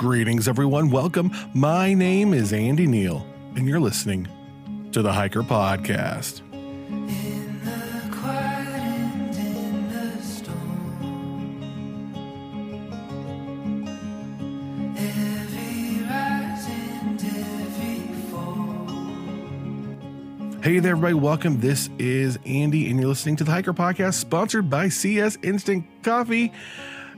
Greetings, everyone. Welcome. My name is Andy Neal, and you're listening to the Hiker Podcast. Hey there, everybody. Welcome. This is Andy, and you're listening to the Hiker Podcast, sponsored by CS Instant Coffee.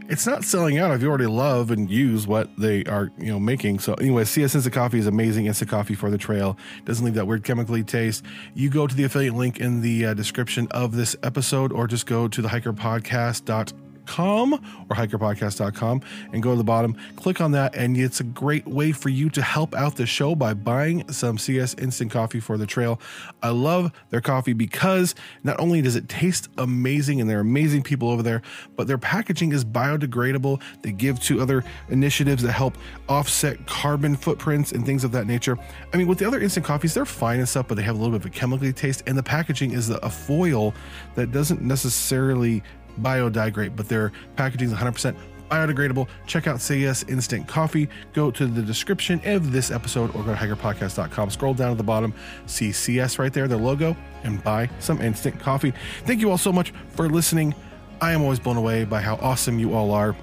It's not selling out if you already love and use what they are, you know, making. So, anyway, CS Instant Coffee is amazing instant coffee for the trail. Doesn't leave that weird chemically taste. You go to the affiliate link in the uh, description of this episode, or just go to the hikerpodcast.com or hikerpodcast.com and go to the bottom click on that and it's a great way for you to help out the show by buying some cs instant coffee for the trail. I love their coffee because not only does it taste amazing and they're amazing people over there but their packaging is biodegradable. They give to other initiatives that help offset carbon footprints and things of that nature. I mean with the other instant coffees they're fine and stuff but they have a little bit of a chemically taste and the packaging is a foil that doesn't necessarily biodegrade, but their packaging is 100% biodegradable. Check out CS Instant Coffee. Go to the description of this episode or go to hikerpodcast.com. Scroll down to the bottom, see CS right there, their logo, and buy some instant coffee. Thank you all so much for listening. I am always blown away by how awesome you all are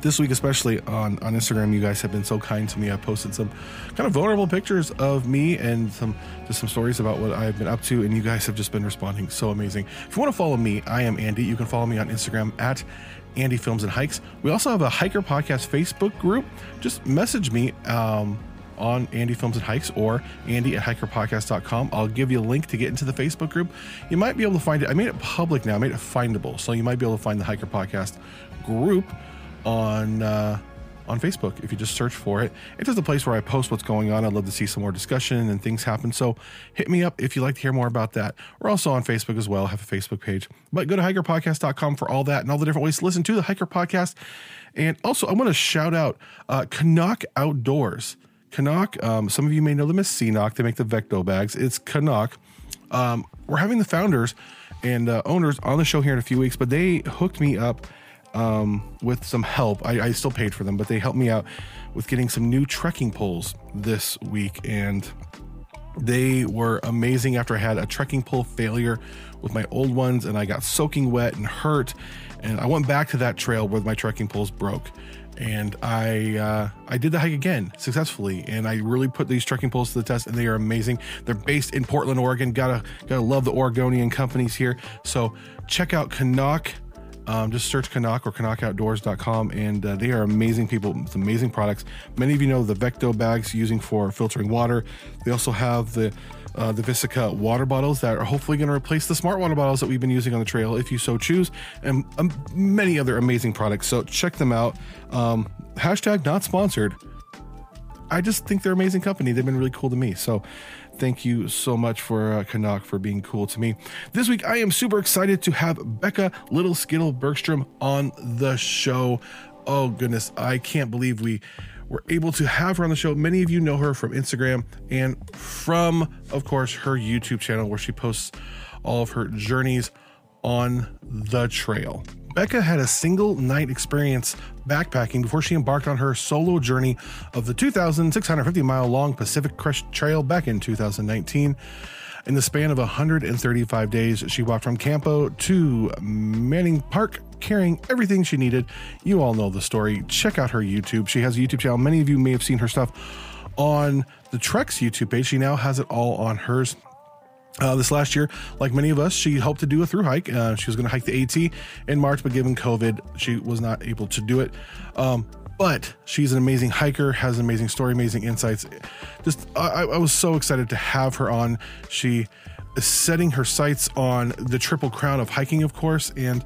this week especially on on instagram you guys have been so kind to me i posted some kind of vulnerable pictures of me and some just some stories about what i've been up to and you guys have just been responding so amazing if you want to follow me i am andy you can follow me on instagram at andy films and hikes we also have a hiker podcast facebook group just message me um on Andy Films and Hikes or Andy at hikerpodcast.com. I'll give you a link to get into the Facebook group. You might be able to find it. I made it public now, I made it findable. So you might be able to find the Hiker Podcast group on uh, on Facebook. If you just search for it, it's just a place where I post what's going on. I'd love to see some more discussion and things happen. So hit me up if you'd like to hear more about that. We're also on Facebook as well. Have a Facebook page, but go to hikerpodcast.com for all that and all the different ways to listen to the Hiker Podcast. And also, I want to shout out uh, Canuck Outdoors. Canuck, um, some of you may know them as CNOC. They make the Vecto bags. It's Canuck. Um, we're having the founders and uh, owners on the show here in a few weeks, but they hooked me up um, with some help. I, I still paid for them, but they helped me out with getting some new trekking poles this week. And they were amazing after I had a trekking pole failure with my old ones and I got soaking wet and hurt. And I went back to that trail where my trekking poles broke. And I uh, I did the hike again successfully, and I really put these trekking poles to the test, and they are amazing. They're based in Portland, Oregon. Gotta gotta love the Oregonian companies here. So check out Canuck um, just search Canuck or CanuckOutdoors.com, and uh, they are amazing people with amazing products. Many of you know the Vecto bags using for filtering water. They also have the uh, the Vesica water bottles that are hopefully going to replace the smart water bottles that we've been using on the trail, if you so choose, and um, many other amazing products. So check them out. Um, hashtag not sponsored. I just think they're amazing company. They've been really cool to me. So thank you so much for uh, Canuck for being cool to me. This week, I am super excited to have Becca Little Skittle Bergstrom on the show. Oh, goodness. I can't believe we were able to have her on the show. Many of you know her from Instagram and from, of course, her YouTube channel where she posts all of her journeys on the trail. Becca had a single night experience backpacking before she embarked on her solo journey of the 2,650 mile long Pacific Crest Trail back in 2019. In the span of 135 days, she walked from Campo to Manning Park carrying everything she needed. You all know the story. Check out her YouTube. She has a YouTube channel. Many of you may have seen her stuff on the Trek's YouTube page. She now has it all on hers. Uh, this last year, like many of us, she hoped to do a through hike. Uh, she was going to hike the AT in March, but given COVID, she was not able to do it. Um, but she's an amazing hiker, has an amazing story, amazing insights. Just, I, I was so excited to have her on. She is setting her sights on the triple crown of hiking, of course, and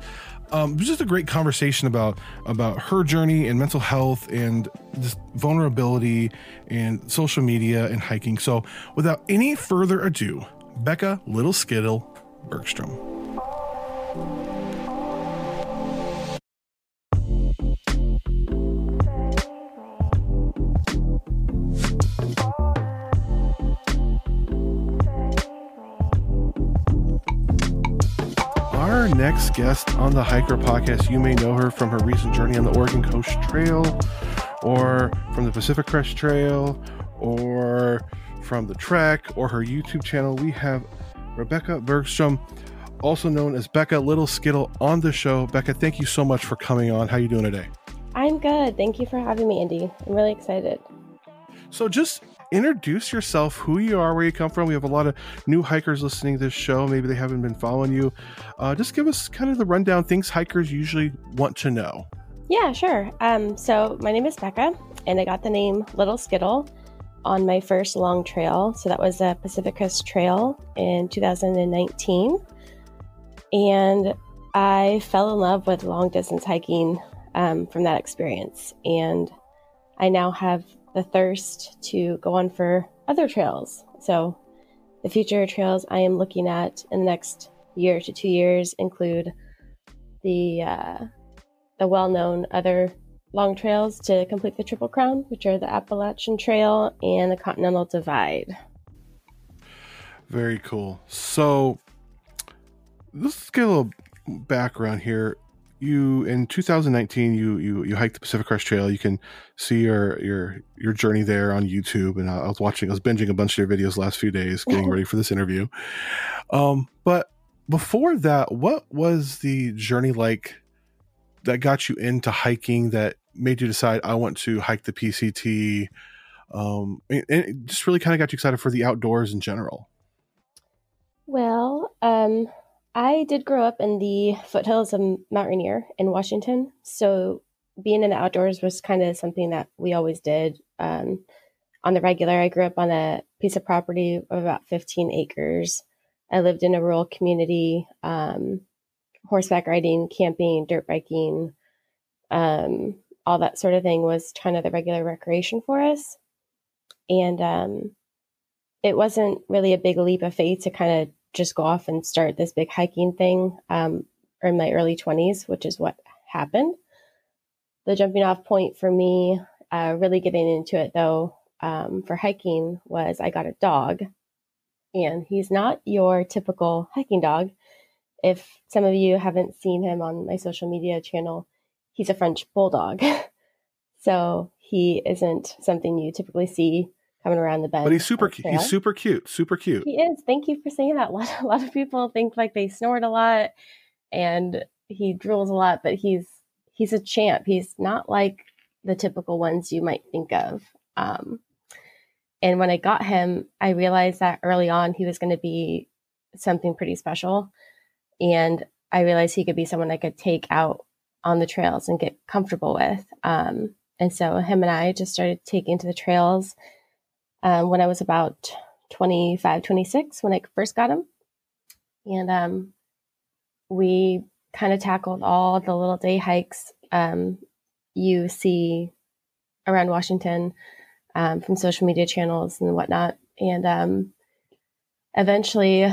um, just a great conversation about about her journey and mental health and just vulnerability and social media and hiking. So, without any further ado, Becca Little Skittle Bergstrom. Our next guest on the Hiker podcast, you may know her from her recent journey on the Oregon Coast Trail, or from the Pacific Crest Trail, or from the Trek or her YouTube channel, we have Rebecca Bergstrom, also known as Becca Little Skittle, on the show. Becca, thank you so much for coming on. How are you doing today? I'm good. Thank you for having me, Andy. I'm really excited. So just introduce yourself, who you are, where you come from. We have a lot of new hikers listening to this show. Maybe they haven't been following you. Uh, just give us kind of the rundown things hikers usually want to know. Yeah, sure. Um, so my name is Becca, and I got the name Little Skittle on my first long trail. So that was the Pacific Crest Trail in 2019. And I fell in love with long distance hiking um, from that experience. And I now have the thirst to go on for other trails. So the future trails I am looking at in the next year to two years include the uh, the well-known other long trails to complete the Triple Crown, which are the Appalachian Trail and the Continental Divide. Very cool. So let's get a little background here. You in 2019, you you you hiked the Pacific Crest Trail. You can see your your your journey there on YouTube. And I was watching, I was binging a bunch of your videos last few days, getting ready for this interview. Um, but before that, what was the journey like that got you into hiking? That made you decide I want to hike the PCT? Um, and it just really kind of got you excited for the outdoors in general. Well, um, I did grow up in the foothills of Mount Rainier in Washington. So being in the outdoors was kind of something that we always did um, on the regular. I grew up on a piece of property of about 15 acres. I lived in a rural community, um, horseback riding, camping, dirt biking, um, all that sort of thing was kind of the regular recreation for us. And um, it wasn't really a big leap of faith to kind of just go off and start this big hiking thing um, in my early 20s, which is what happened. The jumping off point for me, uh, really getting into it though, um, for hiking was I got a dog, and he's not your typical hiking dog. If some of you haven't seen him on my social media channel, he's a French bulldog. so he isn't something you typically see coming around the bend. But he's super cute. He's super cute. Super cute. He is. Thank you for saying that. A lot, a lot of people think like they snort a lot and he drools a lot, but he's he's a champ. He's not like the typical ones you might think of. Um, and when I got him, I realized that early on he was going to be something pretty special, and I realized he could be someone I could take out on the trails and get comfortable with. Um, and so him and I just started taking to the trails um, when I was about 25, 26 when I first got him. And um, we kind of tackled all the little day hikes um, you see around Washington um, from social media channels and whatnot. And um, eventually,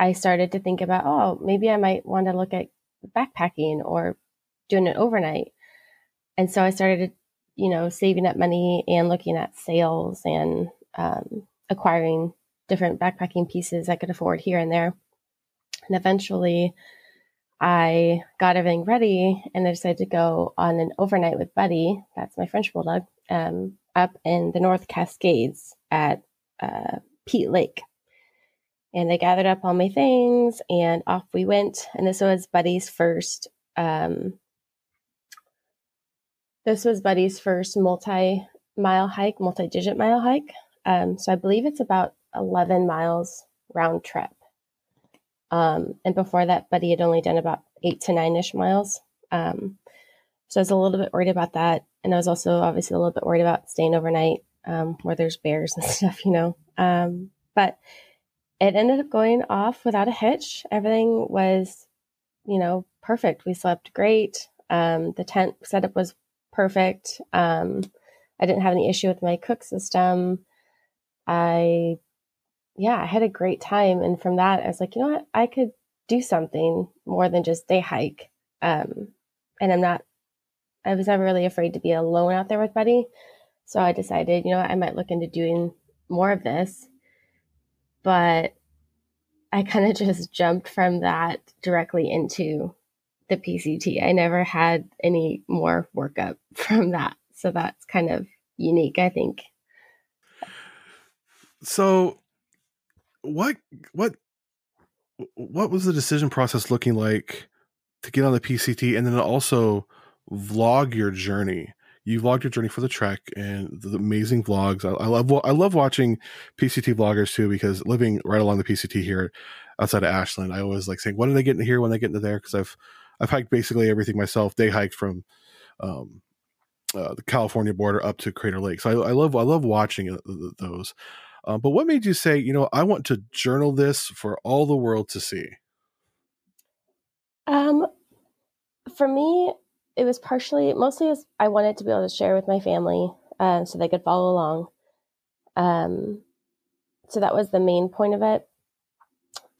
I started to think about, oh, maybe I might want to look at backpacking or doing it overnight. And so I started, you know, saving up money and looking at sales and um, acquiring different backpacking pieces I could afford here and there. And eventually, I got everything ready and I decided to go on an overnight with Buddy, that's my French bulldog, um, up in the North Cascades at uh, Pete Lake. And I gathered up all my things and off we went. And this was Buddy's first, um, this was Buddy's first multi mile hike, multi digit mile hike. Um, so I believe it's about 11 miles round trip. Um, and before that, Buddy had only done about eight to nine ish miles. Um, so I was a little bit worried about that. And I was also obviously a little bit worried about staying overnight um, where there's bears and stuff, you know. Um, but it ended up going off without a hitch. Everything was, you know, perfect. We slept great. Um, the tent setup was perfect. Um, I didn't have any issue with my cook system. I yeah, I had a great time. And from that, I was like, you know what? I could do something more than just day hike. Um, and I'm not, I was never really afraid to be alone out there with Buddy. So I decided, you know? I might look into doing more of this. But I kind of just jumped from that directly into the PCT. I never had any more workup from that. So that's kind of unique, I think. So, what what what was the decision process looking like to get on the PCT, and then also vlog your journey? You vlogged your journey for the trek and the amazing vlogs. I, I love I love watching PCT vloggers too because living right along the PCT here outside of Ashland, I always like saying, "When are they getting here? When they get into there?" Because I've I've hiked basically everything myself. They hiked from um, uh, the California border up to Crater Lake. So I, I love I love watching uh, those. Uh, but what made you say, you know, I want to journal this for all the world to see? Um, for me, it was partially, mostly as I wanted to be able to share with my family, uh, so they could follow along. Um, so that was the main point of it.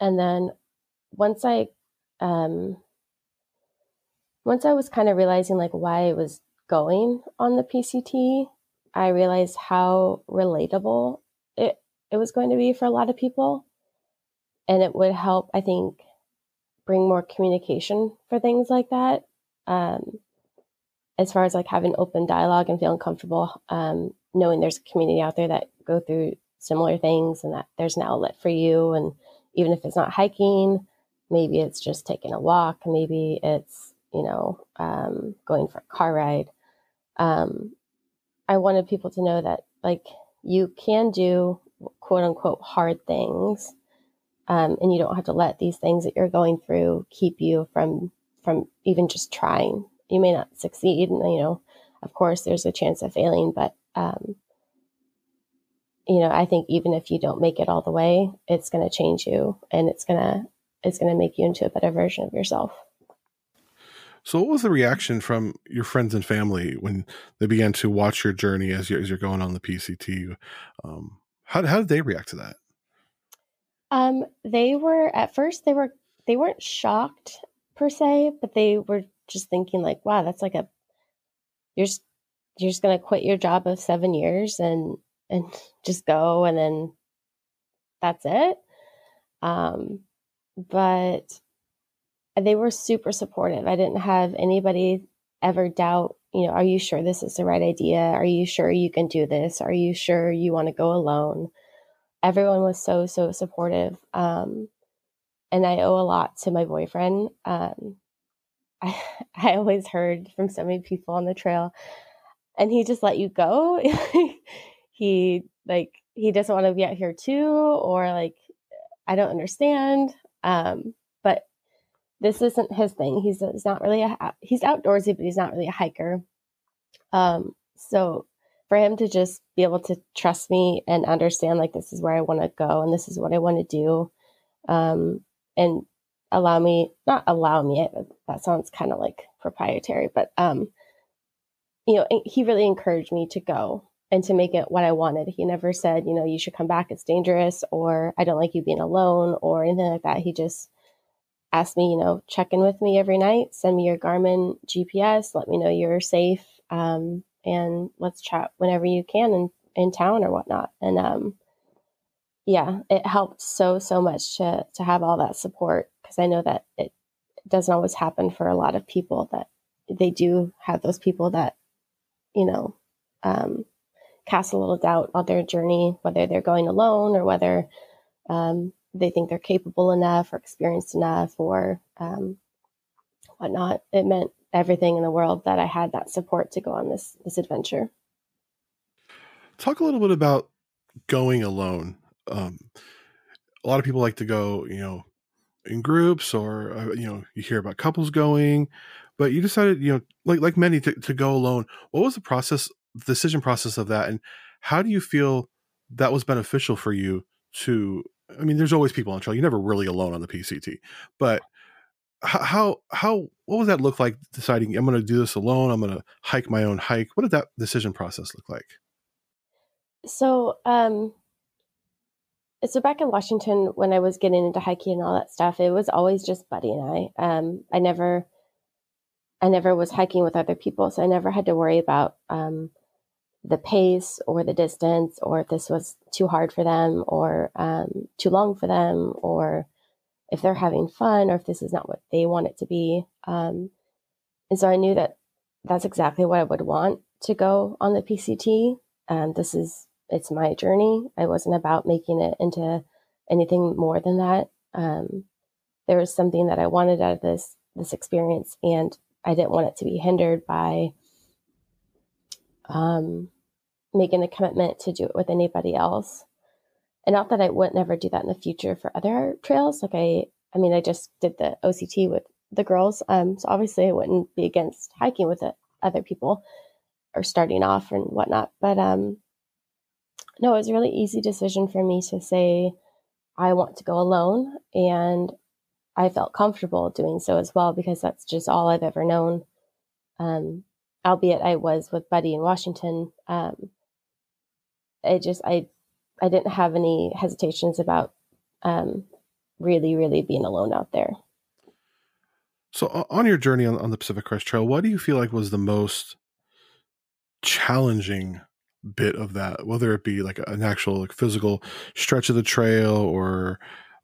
And then once I, um, once I was kind of realizing like why I was going on the PCT, I realized how relatable it it was going to be for a lot of people, and it would help, I think, bring more communication for things like that. Um, as far as like having open dialogue and feeling comfortable, um, knowing there's a community out there that go through similar things and that there's an outlet for you, and even if it's not hiking, maybe it's just taking a walk, maybe it's you know um, going for a car ride. Um, I wanted people to know that like you can do quote unquote hard things um, and you don't have to let these things that you're going through keep you from from even just trying you may not succeed and you know of course there's a chance of failing but um, you know i think even if you don't make it all the way it's going to change you and it's going to it's going to make you into a better version of yourself so, what was the reaction from your friends and family when they began to watch your journey as you're, as you're going on the PCT? Um, how, how did they react to that? Um, they were at first they were they weren't shocked per se, but they were just thinking like, "Wow, that's like a you're just you're just gonna quit your job of seven years and and just go and then that's it." Um, but they were super supportive. I didn't have anybody ever doubt, you know, are you sure this is the right idea? Are you sure you can do this? Are you sure you want to go alone? Everyone was so, so supportive. Um, and I owe a lot to my boyfriend. Um, I, I always heard from so many people on the trail, and he just let you go. he like he doesn't want to be out here too, or like I don't understand. Um, but this isn't his thing. He's, he's not really a he's outdoorsy, but he's not really a hiker. Um, so for him to just be able to trust me and understand like this is where I want to go and this is what I want to do, um, and allow me not allow me it that sounds kind of like proprietary, but um, you know he really encouraged me to go and to make it what I wanted. He never said you know you should come back it's dangerous or I don't like you being alone or anything like that. He just asked me, you know, check in with me every night, send me your Garmin GPS, let me know you're safe, um, and let's chat whenever you can in, in town or whatnot. And um, yeah, it helped so, so much to, to have all that support because I know that it doesn't always happen for a lot of people that they do have those people that, you know, um, cast a little doubt on their journey, whether they're going alone or whether um, they think they're capable enough or experienced enough or um, whatnot. It meant everything in the world that I had that support to go on this this adventure. Talk a little bit about going alone. Um, a lot of people like to go, you know, in groups or uh, you know you hear about couples going, but you decided, you know, like like many to, to go alone. What was the process, the decision process of that, and how do you feel that was beneficial for you to I mean, there's always people on trail. You're never really alone on the PCT, but how how what would that look like? Deciding I'm going to do this alone. I'm going to hike my own hike. What did that decision process look like? So, um, so back in Washington, when I was getting into hiking and all that stuff, it was always just Buddy and I. Um, I never, I never was hiking with other people, so I never had to worry about um, the pace or the distance or if this was too hard for them or um, too long for them or if they're having fun or if this is not what they want it to be. Um, and so I knew that that's exactly what I would want to go on the PCT. Um, this is it's my journey. I wasn't about making it into anything more than that. Um, there was something that I wanted out of this this experience, and I didn't want it to be hindered by um, making a commitment to do it with anybody else. And not that I would never do that in the future for other trails. Like I, I mean, I just did the OCT with the girls, um, so obviously I wouldn't be against hiking with it, other people or starting off and whatnot. But um, no, it was a really easy decision for me to say I want to go alone, and I felt comfortable doing so as well because that's just all I've ever known. Um, albeit I was with Buddy in Washington. Um, I just I I didn't have any hesitations about um, really really being alone out there. So on your journey on, on the Pacific Crest Trail, what do you feel like was the most challenging bit of that? Whether it be like an actual like physical stretch of the trail or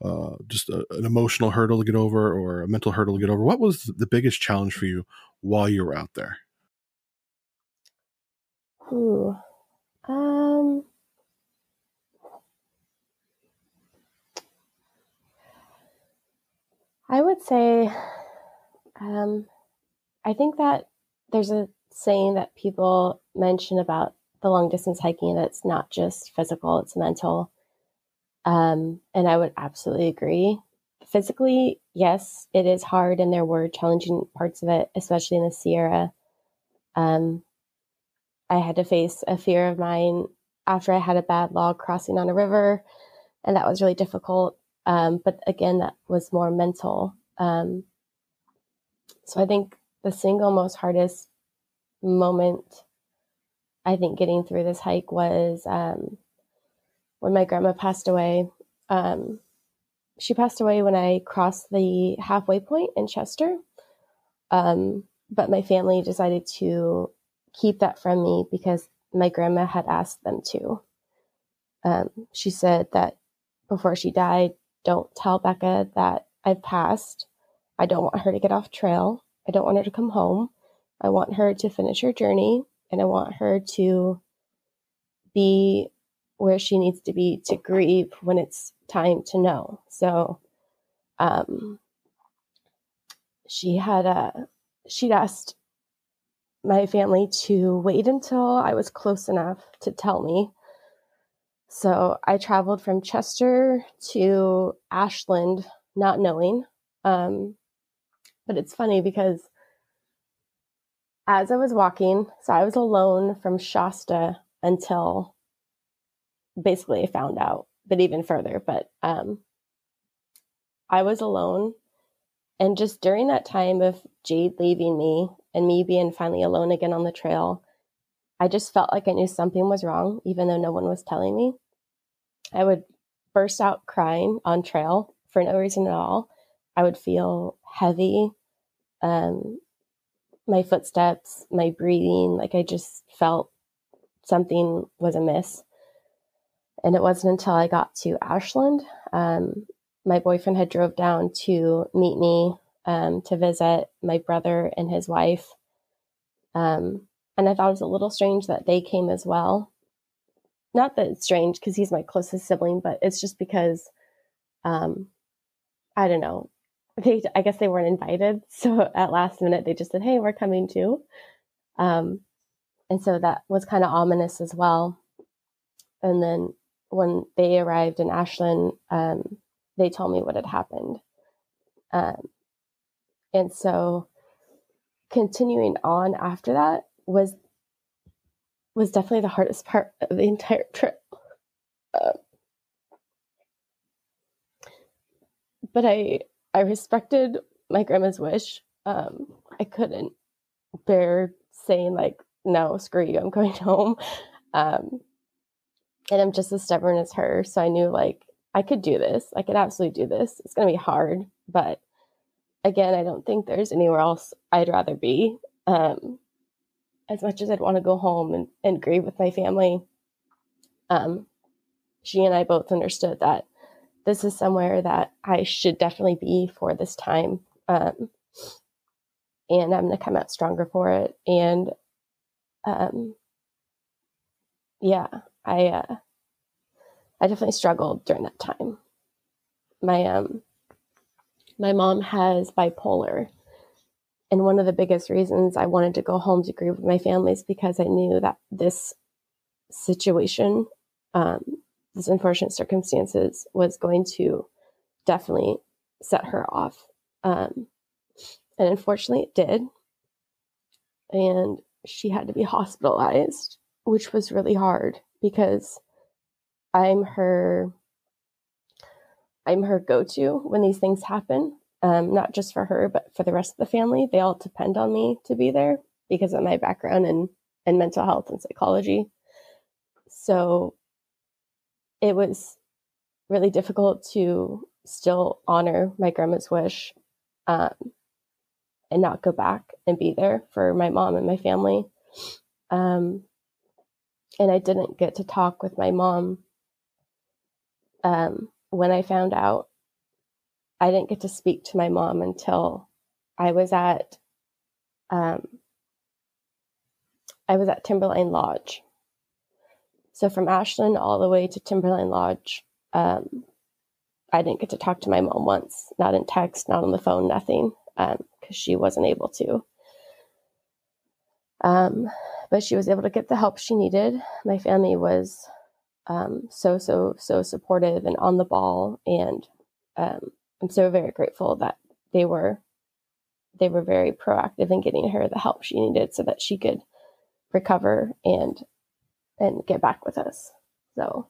uh, just a, an emotional hurdle to get over or a mental hurdle to get over. What was the biggest challenge for you while you were out there? Ooh, um, I would say, um, I think that there's a saying that people mention about the long distance hiking that it's not just physical, it's mental. Um, and I would absolutely agree. Physically, yes, it is hard, and there were challenging parts of it, especially in the Sierra. Um, I had to face a fear of mine after I had a bad log crossing on a river, and that was really difficult. Um, but again, that was more mental. Um, so I think the single most hardest moment, I think, getting through this hike was um, when my grandma passed away. Um, she passed away when I crossed the halfway point in Chester. Um, but my family decided to keep that from me because my grandma had asked them to. Um, she said that before she died, don't tell Becca that I've passed. I don't want her to get off trail. I don't want her to come home. I want her to finish her journey and I want her to be where she needs to be to grieve when it's time to know. So, um, she had a, she'd asked my family to wait until I was close enough to tell me. So I traveled from Chester to Ashland, not knowing. Um, but it's funny because as I was walking, so I was alone from Shasta until basically I found out, but even further. But um, I was alone. And just during that time of Jade leaving me and me being finally alone again on the trail, I just felt like I knew something was wrong, even though no one was telling me. I would burst out crying on trail for no reason at all. I would feel heavy, um, my footsteps, my breathing, like I just felt something was amiss. And it wasn't until I got to Ashland, um, my boyfriend had drove down to meet me um, to visit my brother and his wife. Um, and I thought it was a little strange that they came as well. Not that it's strange because he's my closest sibling, but it's just because, um, I don't know. They, I guess they weren't invited. So at last minute, they just said, Hey, we're coming too. Um, and so that was kind of ominous as well. And then when they arrived in Ashland, um, they told me what had happened. Um, and so continuing on after that was was definitely the hardest part of the entire trip. Uh, but I I respected my grandma's wish. Um, I couldn't bear saying like, "No, screw you, I'm going home." Um, and I'm just as stubborn as her, so I knew like I could do this. I could absolutely do this. It's going to be hard, but again, I don't think there's anywhere else I'd rather be. Um, as much as I'd want to go home and, and grieve with my family, um, she and I both understood that this is somewhere that I should definitely be for this time. Um, and I'm going to come out stronger for it. And um, yeah, I uh, I definitely struggled during that time. My um my mom has bipolar. And one of the biggest reasons I wanted to go home to grieve with my family is because I knew that this situation, um, this unfortunate circumstances, was going to definitely set her off. Um, and unfortunately, it did. And she had to be hospitalized, which was really hard because I'm her I'm her go-to when these things happen. Um, not just for her, but for the rest of the family. They all depend on me to be there because of my background in, in mental health and psychology. So it was really difficult to still honor my grandma's wish um, and not go back and be there for my mom and my family. Um, and I didn't get to talk with my mom um, when I found out. I didn't get to speak to my mom until I was at um, I was at Timberline Lodge. So from Ashland all the way to Timberline Lodge, um, I didn't get to talk to my mom once, not in text, not on the phone, nothing, because um, she wasn't able to. Um, but she was able to get the help she needed. My family was um, so so so supportive and on the ball, and um, I'm so very grateful that they were they were very proactive in getting her the help she needed so that she could recover and and get back with us. So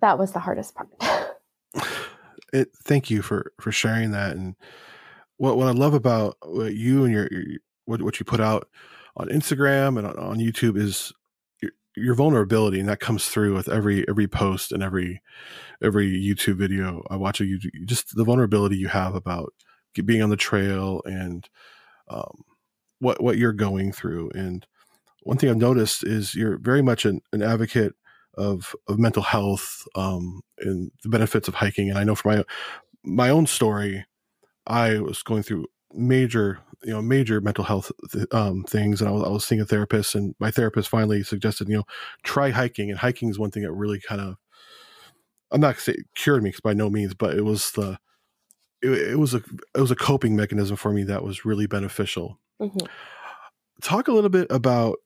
that was the hardest part. it, thank you for for sharing that and what what I love about what you and your, your what what you put out on Instagram and on, on YouTube is your, your, vulnerability, and that comes through with every every post and every every YouTube video I watch. You just the vulnerability you have about being on the trail and um, what what you're going through. And one thing I've noticed is you're very much an, an advocate of of mental health um, and the benefits of hiking. And I know from my my own story, I was going through major you know major mental health th- um, things and I was, I was, seeing a therapist and my therapist finally suggested you know try hiking and hiking is one thing that really kind of i'm not going to say cured me by no means but it was the it, it, was a it was a coping mechanism for me that was really beneficial mm-hmm. talk a little bit about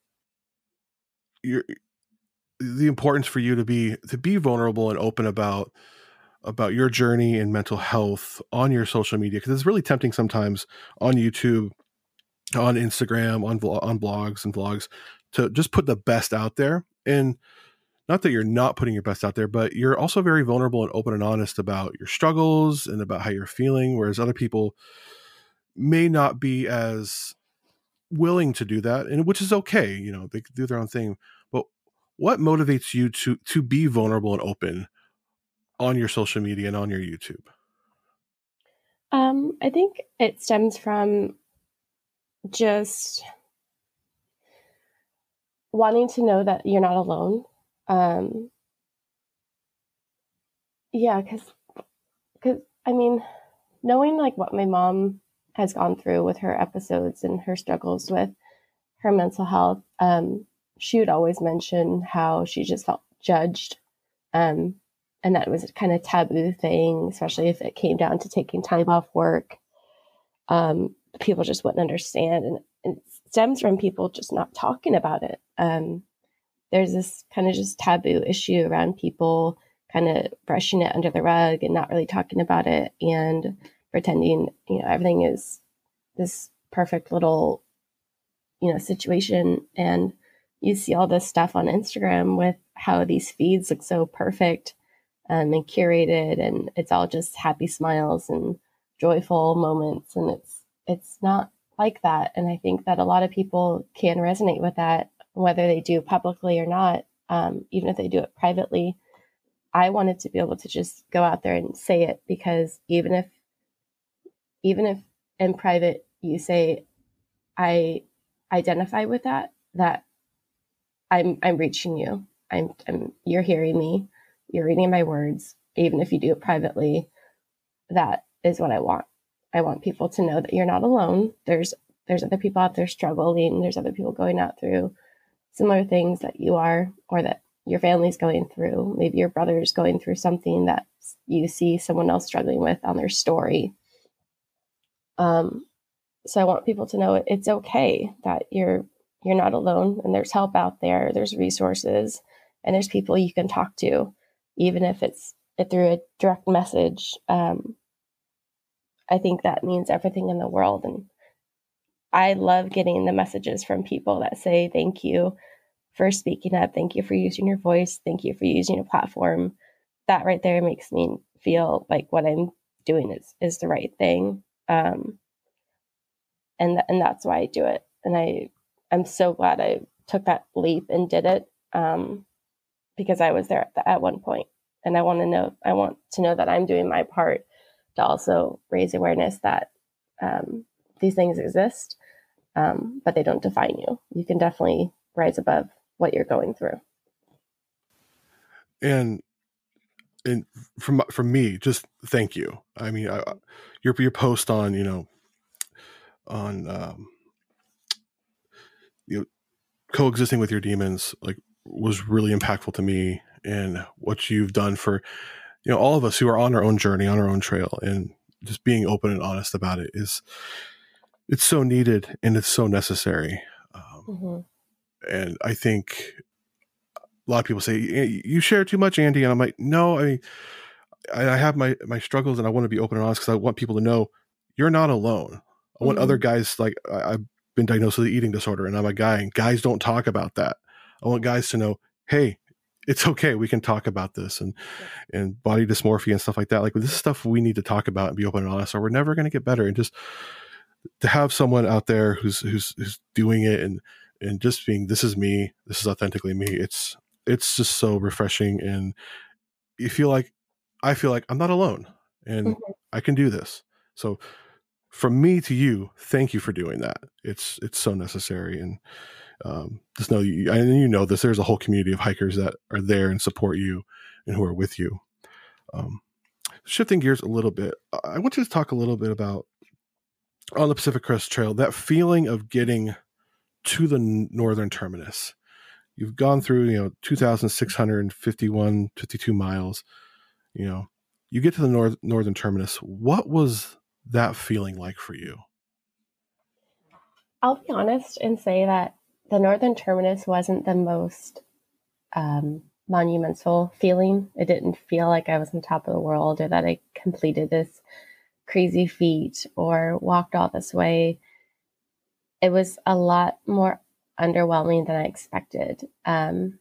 the importance for you to be to be vulnerable and open about about your journey in mental health on your social media because it's really tempting sometimes on YouTube, on Instagram, on on blogs and vlogs to just put the best out there. And not that you're not putting your best out there, but you're also very vulnerable and open and honest about your struggles and about how you're feeling whereas other people may not be as willing to do that and which is okay, you know, they do their own thing. But what motivates you to to be vulnerable and open on your social media and on your YouTube? Um, I think it stems from just wanting to know that you're not alone. Um, yeah, because because I mean, knowing like what my mom has gone through with her episodes and her struggles with her mental health, um, she would always mention how she just felt judged um, and that was a kind of taboo thing, especially if it came down to taking time off work. Um, people just wouldn't understand, and, and, it stems from people just not talking about it. Um, there's this kind of just taboo issue around people kind of brushing it under the rug and not really talking about it and pretending you know everything is this perfect little you know situation and you see all this stuff on Instagram with how these feeds look so perfect um, and curated, and it's all just happy smiles and joyful moments, and it's it's not like that. And I think that a lot of people can resonate with that, whether they do publicly or not, um, even if they do it privately. I wanted to be able to just go out there and say it because even if even if in private you say I identify with that, that I'm I'm reaching you. I'm, I'm you're hearing me you're reading my words even if you do it privately, that is what I want. I want people to know that you're not alone. There's there's other people out there struggling. There's other people going out through similar things that you are or that your family's going through. Maybe your brother's going through something that you see someone else struggling with on their story. Um, so I want people to know it's okay that you're you're not alone and there's help out there. There's resources and there's people you can talk to, even if it's through a direct message. Um, I think that means everything in the world. And I love getting the messages from people that say, thank you for speaking up. Thank you for using your voice. Thank you for using your platform. That right there makes me feel like what I'm doing is, is the right thing. Um, and, th- and that's why I do it. And I, I'm so glad I took that leap and did it. Um, because I was there at, the, at one point and I want to know, I want to know that I'm doing my part to also raise awareness that um, these things exist, um, but they don't define you. You can definitely rise above what you're going through. And and from from me, just thank you. I mean, I, your your post on you know on um, you know coexisting with your demons like was really impactful to me and what you've done for you know all of us who are on our own journey on our own trail and just being open and honest about it is it's so needed and it's so necessary um, mm-hmm. and i think lot of people say you share too much andy and i'm like no i mean i have my my struggles and i want to be open and honest because i want people to know you're not alone i want mm-hmm. other guys like I, i've been diagnosed with an eating disorder and i'm a guy and guys don't talk about that i want guys to know hey it's okay. We can talk about this and yeah. and body dysmorphia and stuff like that. Like this is stuff we need to talk about and be open and honest, or we're never going to get better. And just to have someone out there who's who's who's doing it and and just being this is me, this is authentically me. It's it's just so refreshing, and you feel like I feel like I'm not alone, and mm-hmm. I can do this. So from me to you, thank you for doing that. It's it's so necessary and um, just know you, and you know this. There's a whole community of hikers that are there and support you and who are with you. Um, shifting gears a little bit, I want you to talk a little bit about on the Pacific Crest Trail that feeling of getting to the northern terminus. You've gone through, you know, 2,651, 52 miles. You know, you get to the north northern terminus. What was that feeling like for you? I'll be honest and say that the northern terminus wasn't the most um, monumental feeling. It didn't feel like I was on top of the world or that I completed this crazy feat or walked all this way. It was a lot more underwhelming than I expected. Um,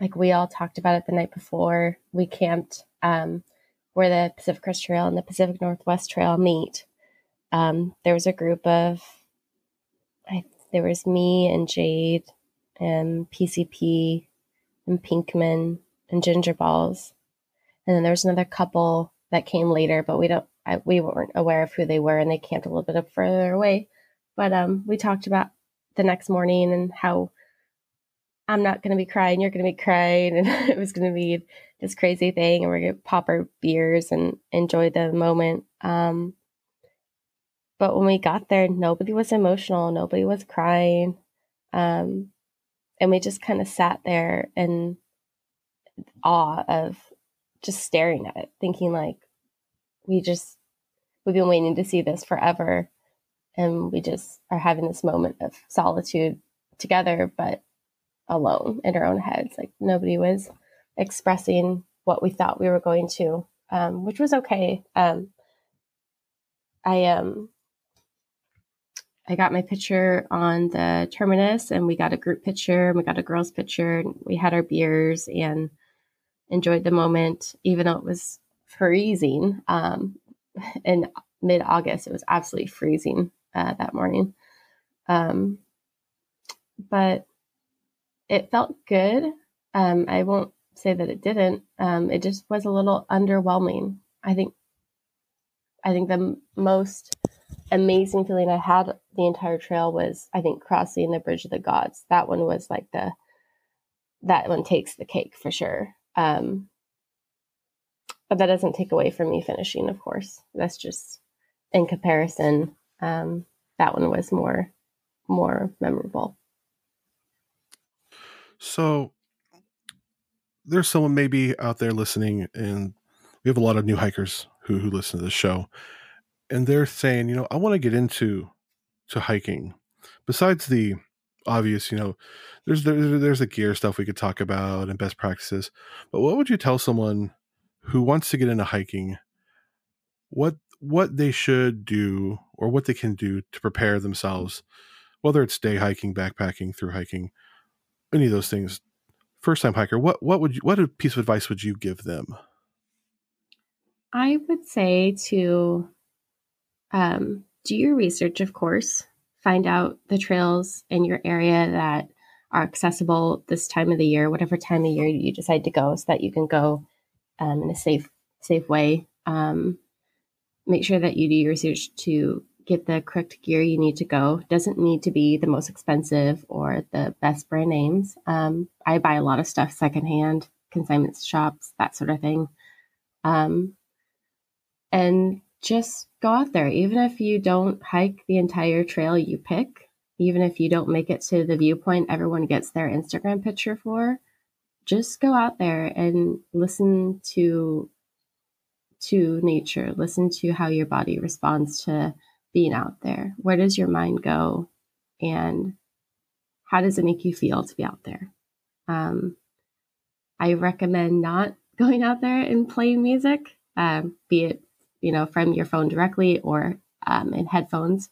like we all talked about it the night before. We camped um, where the Pacific Crest Trail and the Pacific Northwest Trail meet. Um, there was a group of, I there was me and Jade and PCP and Pinkman and Ginger Balls. And then there was another couple that came later, but we don't, I, we weren't aware of who they were and they camped a little bit further away. But um, we talked about the next morning and how I'm not going to be crying, you're going to be crying. And it was going to be this crazy thing. And we're going to pop our beers and enjoy the moment. Um, but when we got there, nobody was emotional, nobody was crying. Um, and we just kind of sat there in awe of just staring at it, thinking like, we just, we've been waiting to see this forever. And we just are having this moment of solitude together, but alone in our own heads. Like nobody was expressing what we thought we were going to, um, which was okay. Um, I um I got my picture on the terminus and we got a group picture and we got a girls picture and we had our beers and enjoyed the moment, even though it was freezing. Um, in mid August, it was absolutely freezing uh, that morning. Um, but it felt good. Um, I won't say that it didn't. Um, it just was a little underwhelming. I think, I think the most amazing feeling I had the entire trail was, I think, crossing the Bridge of the Gods. That one was like the, that one takes the cake for sure. Um, but that doesn't take away from me finishing, of course. That's just in comparison. Um, that one was more more memorable. So there's someone maybe out there listening, and we have a lot of new hikers who who listen to the show, and they're saying, you know, I want to get into to hiking. Besides the obvious, you know, there's there, there's the gear stuff we could talk about and best practices, but what would you tell someone who wants to get into hiking? What what they should do or what they can do to prepare themselves, whether it's day hiking, backpacking, through hiking, any of those things. First time hiker, what what would you what a piece of advice would you give them? I would say to um, do your research, of course. Find out the trails in your area that are accessible this time of the year, whatever time of year you decide to go, so that you can go um, in a safe safe way. Um, make sure that you do your research to get the correct gear you need to go. Doesn't need to be the most expensive or the best brand names. Um, I buy a lot of stuff secondhand, consignment shops, that sort of thing. Um, and just go out there. Even if you don't hike the entire trail you pick, even if you don't make it to the viewpoint everyone gets their Instagram picture for, just go out there and listen to to nature. Listen to how your body responds to being out there. Where does your mind go? And how does it make you feel to be out there? Um, I recommend not going out there and playing music, um, be it you know from your phone directly or um, in headphones,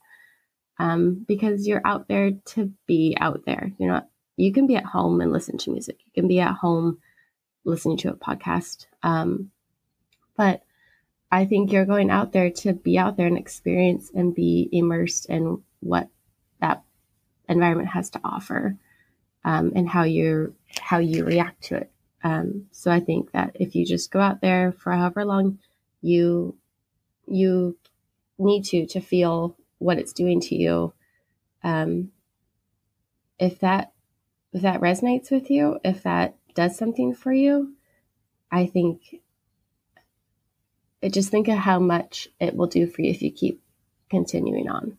um, because you're out there to be out there. You know, you can be at home and listen to music. You can be at home listening to a podcast, um, but I think you're going out there to be out there and experience and be immersed in what that environment has to offer um, and how you how you react to it. Um, so I think that if you just go out there for however long you you need to to feel what it's doing to you, um, if that if that resonates with you, if that does something for you, I think just think of how much it will do for you if you keep continuing on.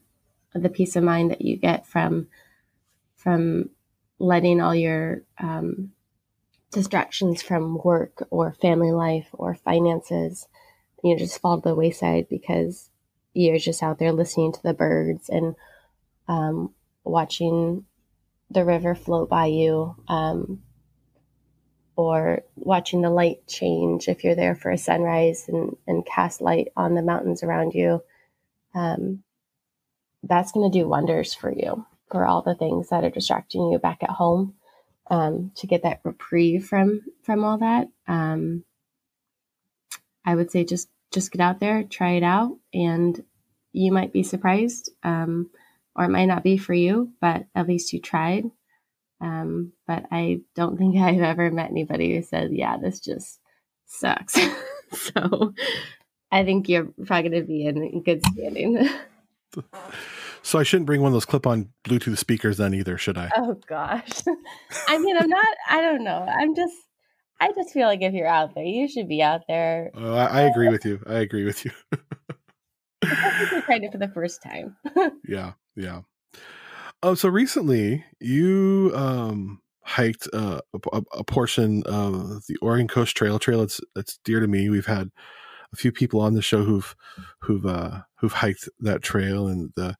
The peace of mind that you get from from letting all your um, distractions from work or family life or finances, you know, just fall to the wayside because you're just out there listening to the birds and um, watching the river float by you. Um, or watching the light change if you're there for a sunrise and, and cast light on the mountains around you. Um, that's going to do wonders for you for all the things that are distracting you back at home um, to get that reprieve from from all that. Um, I would say just just get out there, try it out, and you might be surprised, um, or it might not be for you, but at least you tried. Um, but I don't think I've ever met anybody who said, yeah, this just sucks. so I think you're probably going to be in good standing. So I shouldn't bring one of those clip-on Bluetooth speakers then either, should I? oh gosh. I mean, I'm not, I don't know. I'm just, I just feel like if you're out there, you should be out there. Oh, I, I agree with you. I agree with you. You're trying it for the first time. yeah, yeah. Oh, so recently you um hiked uh, a, a portion of the Oregon Coast Trail. Trail that's that's dear to me. We've had a few people on the show who've who've uh, who've hiked that trail, and the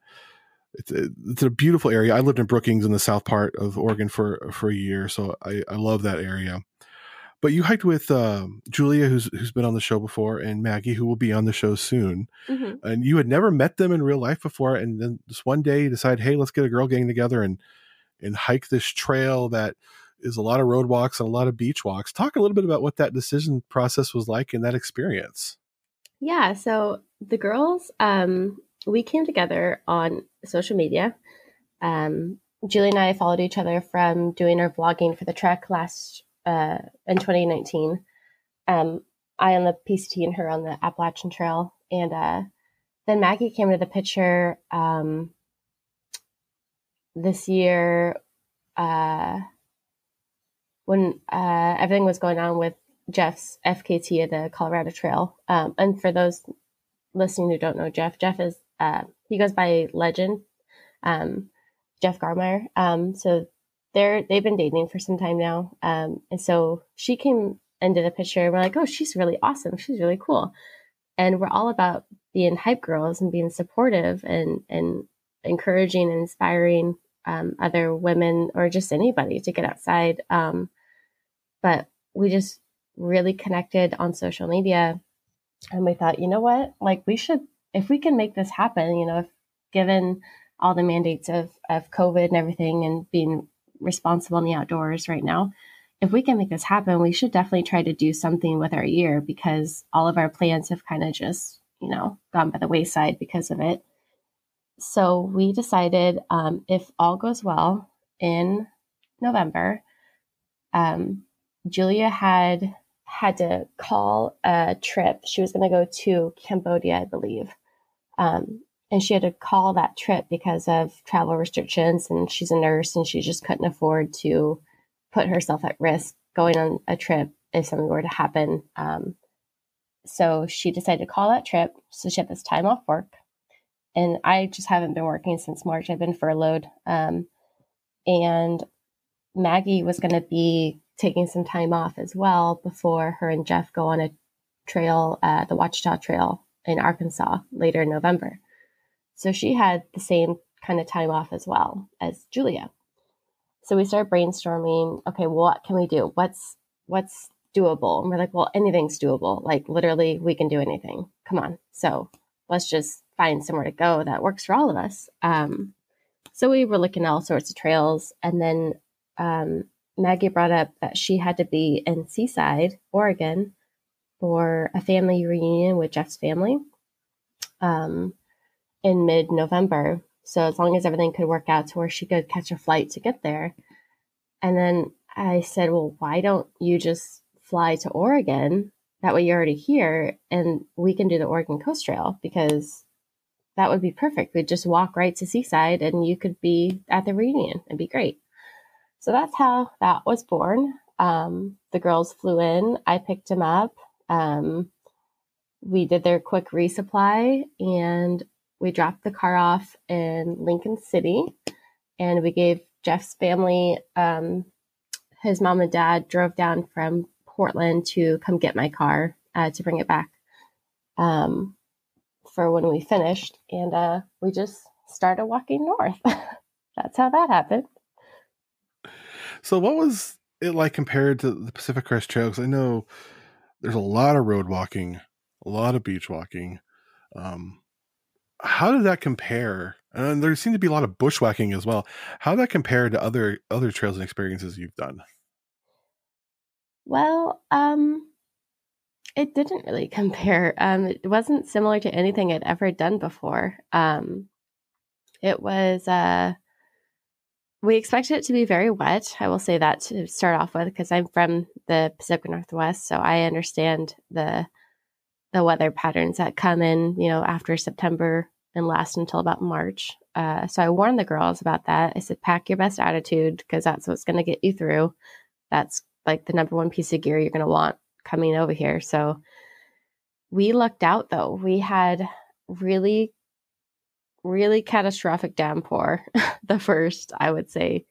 it's it's a beautiful area. I lived in Brookings in the south part of Oregon for for a year, so I, I love that area. But you hiked with uh, Julia, who's who's been on the show before, and Maggie, who will be on the show soon. Mhm. And you had never met them in real life before, and then just one day you decide, hey, let's get a girl gang together and and hike this trail that is a lot of road walks and a lot of beach walks. Talk a little bit about what that decision process was like and that experience. Yeah, so the girls, um, we came together on social media. Um, Julie and I followed each other from doing our vlogging for the trek last uh, in 2019. Um, I on the PCT and her on the Appalachian Trail, and uh, then Maggie came into the picture um, this year uh, when uh, everything was going on with Jeff's FKT at the Colorado Trail. Um, and for those listening who don't know Jeff, Jeff is uh, he goes by Legend, um, Jeff Garmire. Um, so they're they've been dating for some time now, um, and so she came into the picture. And we're like, oh, she's really awesome. She's really cool, and we're all about being hype girls and being supportive and and encouraging and inspiring um, other women or just anybody to get outside. Um, but we just really connected on social media and we thought, you know what? Like we should, if we can make this happen, you know, if given all the mandates of, of COVID and everything and being responsible in the outdoors right now, if we can make this happen, we should definitely try to do something with our year because all of our plans have kind of just, you know, gone by the wayside because of it. So we decided um, if all goes well in November, um, Julia had had to call a trip. She was going to go to Cambodia, I believe. Um, and she had to call that trip because of travel restrictions. And she's a nurse and she just couldn't afford to put herself at risk going on a trip if something were to happen. Um, so she decided to call that trip. So she had this time off work. And I just haven't been working since March. I've been furloughed. Um, and Maggie was going to be taking some time off as well before her and Jeff go on a trail, uh, the Ouachita Trail in Arkansas later in November. So she had the same kind of time off as well as Julia. So we started brainstorming. Okay, well, what can we do? What's what's doable? And we're like, well, anything's doable. Like literally, we can do anything. Come on. So let's just find somewhere to go that works for all of us. Um, so we were looking at all sorts of trails, and then um, Maggie brought up that she had to be in Seaside, Oregon, for a family reunion with Jeff's family um, in mid November. So, as long as everything could work out to where she could catch a flight to get there. And then I said, Well, why don't you just fly to Oregon? That way you're already here and we can do the Oregon Coast Trail because that would be perfect. We'd just walk right to Seaside and you could be at the reunion. It'd be great. So that's how that was born. Um, the girls flew in. I picked them up. Um, we did their quick resupply and we dropped the car off in Lincoln City. And we gave Jeff's family, um, his mom and dad drove down from Portland to come get my car uh, to bring it back um, for when we finished. And uh, we just started walking north. That's how that happened. So, what was it like compared to the Pacific Crest Trail? Because I know there's a lot of road walking, a lot of beach walking. Um, how did that compare? And there seemed to be a lot of bushwhacking as well. How did that compare to other other trails and experiences you've done? Well, um, it didn't really compare. Um, it wasn't similar to anything I'd ever done before. Um, it was uh, we expected it to be very wet. I will say that to start off with because I'm from the Pacific Northwest, so I understand the the weather patterns that come in, you know, after September and last until about March. Uh, so I warned the girls about that. I said, pack your best attitude because that's what's going to get you through. That's like the number one piece of gear you're going to want coming over here. So we lucked out though. We had really really catastrophic downpour the first, I would say,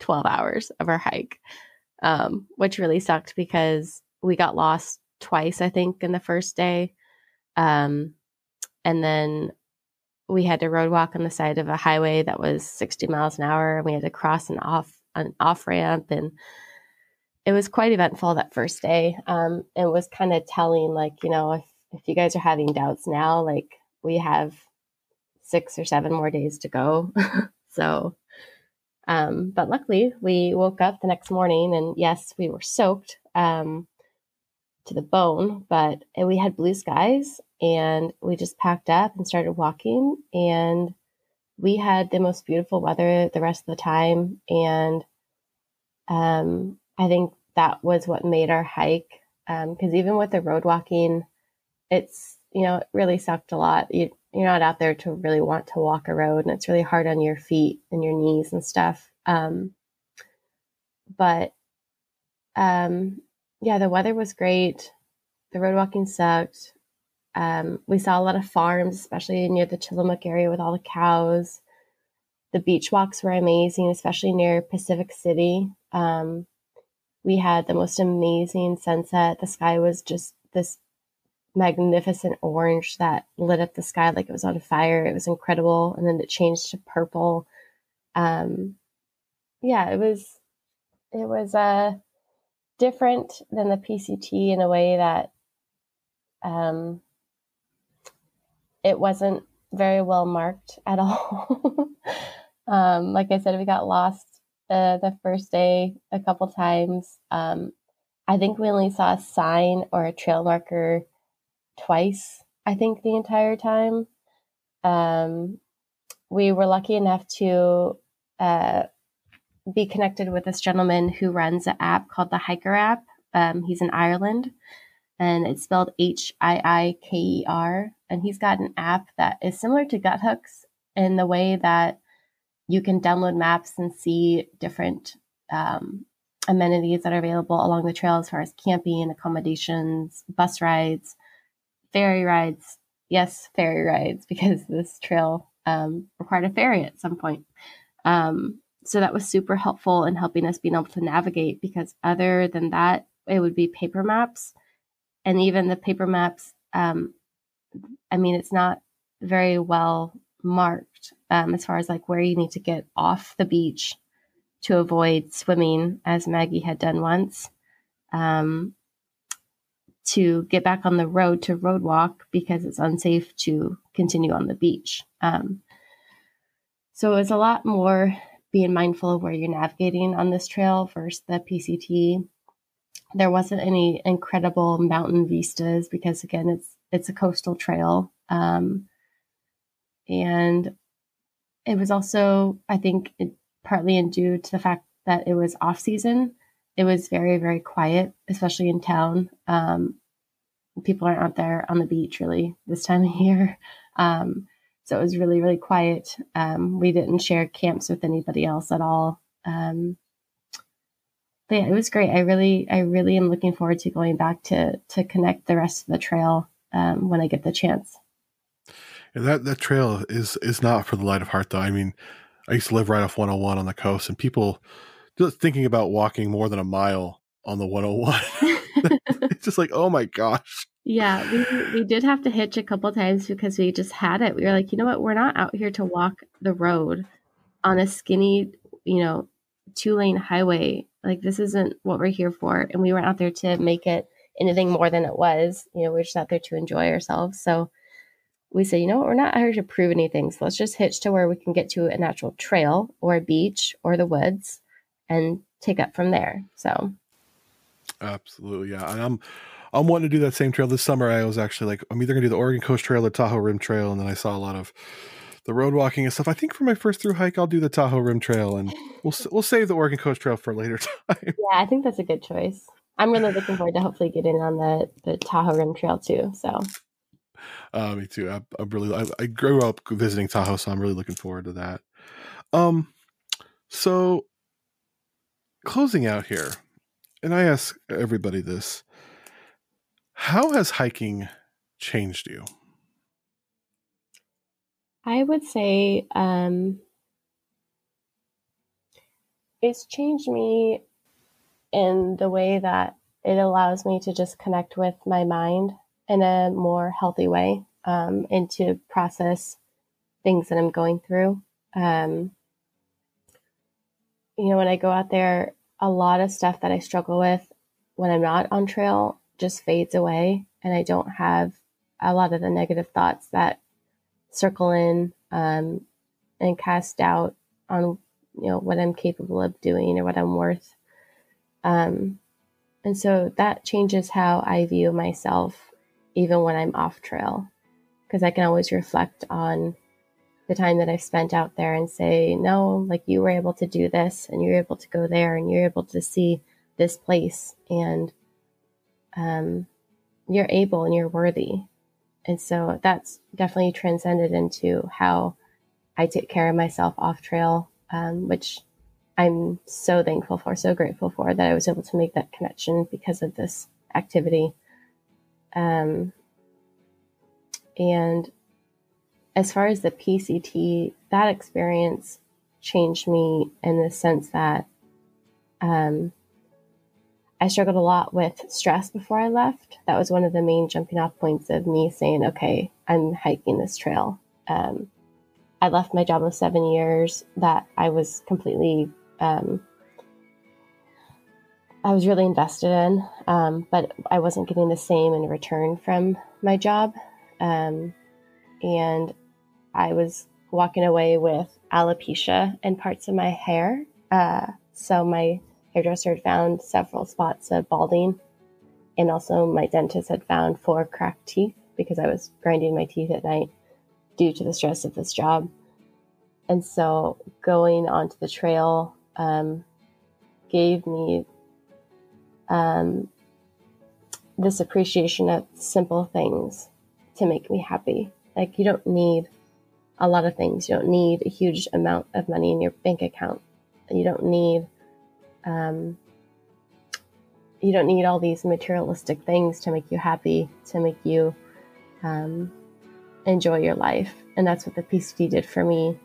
12 hours of our hike, um, which really sucked because we got lost twice, I think, in the first day. Um, and then we had to road walk on the side of a highway that was 60 miles an hour and we had to cross an off an off ramp and it was quite eventful that first day um, it was kind of telling like you know if if you guys are having doubts now like we have six or seven more days to go. so, um, but luckily we woke up the next morning and yes, we were soaked um, to the bone, but we had blue skies and we just packed up and started walking and we had the most beautiful weather the rest of the time. And um, I think that was what made our hike. Because um, even with the road walking, it's, you know, it really sucked a lot. You, you're not out there to really want to walk a road and it's really hard on your feet and your knees and stuff. Um, but um, yeah, the weather was great. The road walking sucked. Um, we saw a lot of farms, especially near the Tillamook area with all the cows. The beach walks were amazing, especially near Pacific City. Um, we had the most amazing sunset. The sky was just this magnificent orange that lit up the sky like it was on fire. It was incredible. And then it changed to purple. Um, yeah, it was, it was, uh, different than the PCT in a way that, um, it wasn't very well marked at all. um, like I said, we got lost uh, the first day a couple times. Um, I think we only saw a sign or a trail marker twice, I think, the entire time. Um, we were lucky enough to uh, be connected with this gentleman who runs an app called the Hiiker app. Um, he's in Ireland and it's spelled H I I K E R. And he's got an app that is similar to Guthooks in the way that you can download maps and see different um, amenities that are available along the trail as far as camping, accommodations, bus rides, ferry rides. Yes, ferry rides, because this trail um, required a ferry at some point. Um, so that was super helpful in helping us being able to navigate because other than that, it would be paper maps. And even the paper maps, um, I mean, it's not very well marked um, as far as like where you need to get off the beach to avoid swimming, as Maggie had done once, um, to get back on the road to road walk because it's unsafe to continue on the beach. Um, so it was a lot more being mindful of where you're navigating on this trail versus the PCT. There wasn't any incredible mountain vistas because again, it's it's a coastal trail. Um, and it was also, I think, it, partly in due to the fact that it was off season. It was very, very quiet, especially in town. Um, people aren't out there on the beach really this time of year. Um, so it was really, really quiet. Um, we didn't share camps with anybody else at all. Um, but yeah, it was great. I really, I really am looking forward to going back to to connect the rest of the trail um, when I get the chance. And that that trail is is not for the light of heart though. I mean, I used to live right off 101 on the coast, and people just thinking about walking more than a mile on the 101. it's just like, oh my gosh. Yeah, we we did have to hitch a couple times because we just had it. We were like, you know what, we're not out here to walk the road on a skinny, you know, two lane highway. Like this isn't what we're here for. And we weren't out there to make it anything more than it was. You know, we're just out there to enjoy ourselves. So we say, you know what, we're not out here to prove anything. So let's just hitch to where we can get to a natural trail or a beach or the woods and take up from there. So absolutely, yeah. And I'm um, I'm wanting to do that same trail this summer. I was actually like, I'm either gonna do the Oregon Coast Trail or Tahoe Rim Trail, and then I saw a lot of the road walking and stuff. I think for my first through hike, I'll do the Tahoe Rim Trail, and we'll we'll save the Oregon Coast Trail for later time. Yeah, I think that's a good choice. I'm really looking forward to hopefully getting on the the Tahoe Rim Trail too. So uh, me too. I, am really. I, I, grew up visiting Tahoe, so I'm really looking forward to that. Um, so closing out here, and I ask everybody this: How has hiking changed you? I would say um, it's changed me in the way that it allows me to just connect with my mind in a more healthy way um, and to process things that I'm going through. Um, you know, when I go out there, a lot of stuff that I struggle with when I'm not on trail just fades away, and I don't have a lot of the negative thoughts that circle in um, and cast doubt on you know what I'm capable of doing or what I'm worth. Um, and so that changes how I view myself even when I'm off trail, because I can always reflect on the time that I've spent out there and say, no, like you were able to do this and you're able to go there and you're able to see this place and um, you're able and you're worthy. And so that's definitely transcended into how I take care of myself off trail, um, which I'm so thankful for, so grateful for that I was able to make that connection because of this activity. Um, and as far as the PCT, that experience changed me in the sense that um, I struggled a lot with stress before I left. That was one of the main jumping off points of me saying, okay, I'm hiking this trail. Um, I left my job of seven years that I was completely, um, I was really invested in, um, but I wasn't getting the same in return from my job. Um, and I was walking away with alopecia in parts of my hair. Uh, so my hairdresser had found several spots of balding, and also my dentist had found four cracked teeth because I was grinding my teeth at night due to the stress of this job. And so going onto the trail um, gave me um, this appreciation of simple things to make me happy. Like, you don't need a lot of things. You don't need a huge amount of money in your bank account. You don't need, um, you don't need all these materialistic things to make you happy, to make you um, enjoy your life. And that's what the PCT did for me.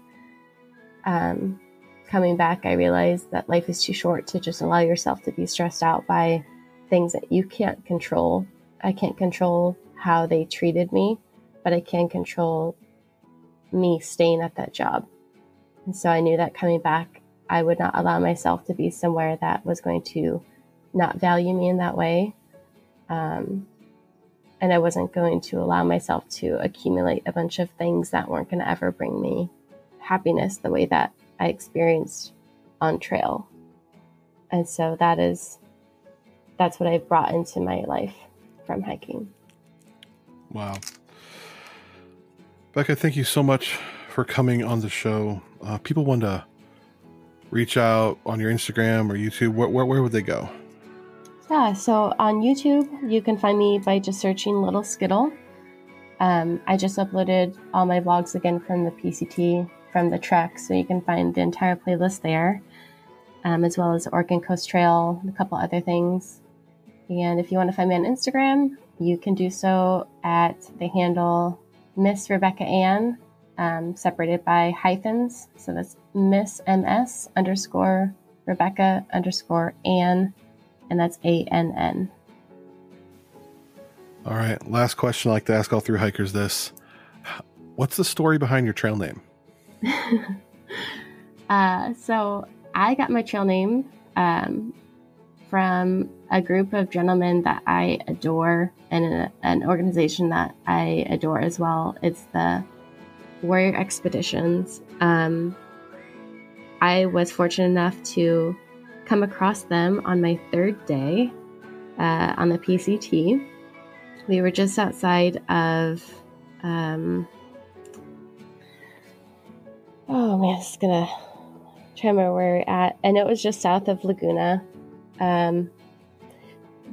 Um, coming back, I realized that life is too short to just allow yourself to be stressed out by things that you can't control. I can't control how they treated me, but I can control me staying at that job. And so I knew that coming back, I would not allow myself to be somewhere that was going to not value me in that way. Um, and I wasn't going to allow myself to accumulate a bunch of things that weren't going to ever bring me happiness the way that I experienced on trail. And so that is that's what I've brought into my life from hiking. Wow. Becca, thank you so much for coming on the show. Uh, people want to reach out on your Instagram or YouTube. Where, where, where would they go? Yeah, so on YouTube, you can find me by just searching Little Skittle. Um, I just uploaded all my vlogs again from the PCT, from the trek, so you can find the entire playlist there, um, as well as Oregon Coast Trail, a couple other things. And if you want to find me on Instagram, you can do so at the handle Miss Rebecca Ann, um, separated by hyphens. So that's Miss MS underscore Rebecca underscore Ann, and that's A N N. All right. Last question I like to ask all through hikers this. What's the story behind your trail name? Uh, so I got my trail name um, from a group of gentlemen that I adore and a, an organization that I adore as well. It's the Warrior Expeditions. Um, I was fortunate enough to come across them on my third day uh, on the PCT. We were just outside of. Um, oh man, it's gonna try to remember where we're at. And it was just south of Laguna. Um,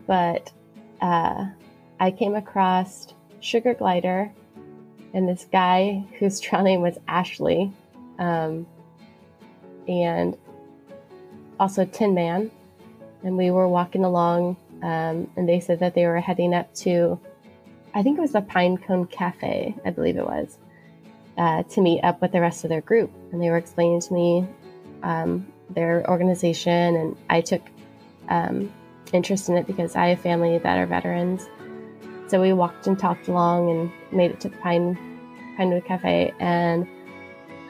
but uh, I came across Sugar Glider and this guy whose trail name was Ashley, um, and also Tin Man. And we were walking along, um, and they said that they were heading up to, I think it was the Pinecone Cafe, I believe it was, uh, to meet up with the rest of their group. And they were explaining to me um, their organization, and I took um, interest in it because I have family that are veterans. So we walked and talked along and made it to the Pine Pinewood Cafe, and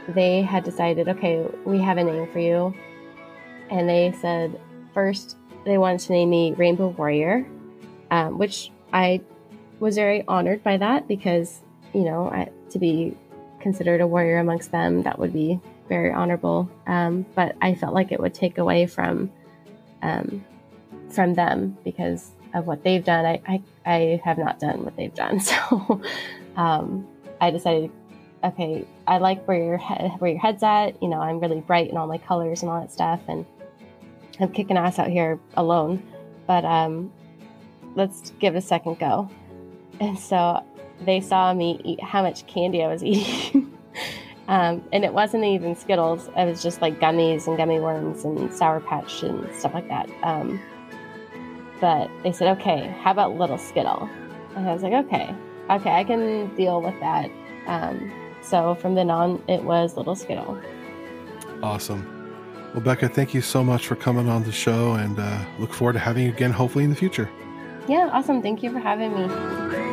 they had decided, okay, we have a name for you. And they said first they wanted to name me Rainbow Warrior, um, which I was very honored by that because you know I, to be considered a warrior amongst them that would be very honorable. Um, but I felt like it would take away from um, from them because of what they've done. I, I, I have not done what they've done. So um, I decided, okay, I like where your head, where your head's at. You know, I'm really bright in all my colors and all that stuff, and I'm kicking ass out here alone. But um, let's give it a second go. And so they saw me eat how much candy I was eating. Um, and it wasn't even Skittles. It was just like gummies and gummy worms and Sour Patch and stuff like that. Um, but they said, okay, how about Little Skittle? And I was like, okay, okay, I can deal with that. Um, so from then on, it was Little Skittle. Awesome. Well, Becca, thank you so much for coming on the show and uh, look forward to having you again, hopefully in the future. Yeah, awesome. Thank you for having me.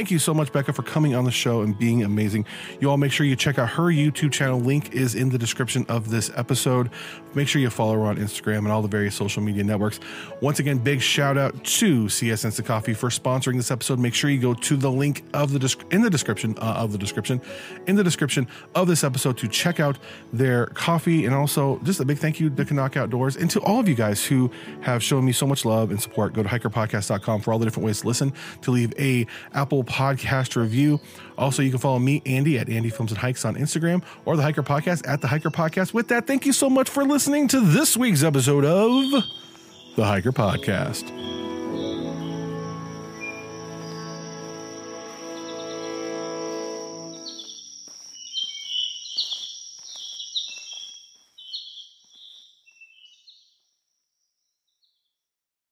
Thank you so much, Becca, for coming on the show and being amazing. You all make sure you check out her YouTube channel. Link is in the description of this episode. Make sure you follow her on Instagram and all the various social media networks. Once again, big shout out to CS Instant Coffee for sponsoring this episode. Make sure you go to the link of the in the description uh, of the description in the description of this episode to check out their coffee and also just a big thank you to Canuck Outdoors and to all of you guys who have shown me so much love and support. Go to hikerpodcast.com for all the different ways to listen, to leave a Apple podcast review. Also, you can follow me, Andy, at Andy Films and Hikes on Instagram or the Hiker Podcast at the Hiker Podcast. With that, thank you so much for listening to this week's episode of the Hiker Podcast.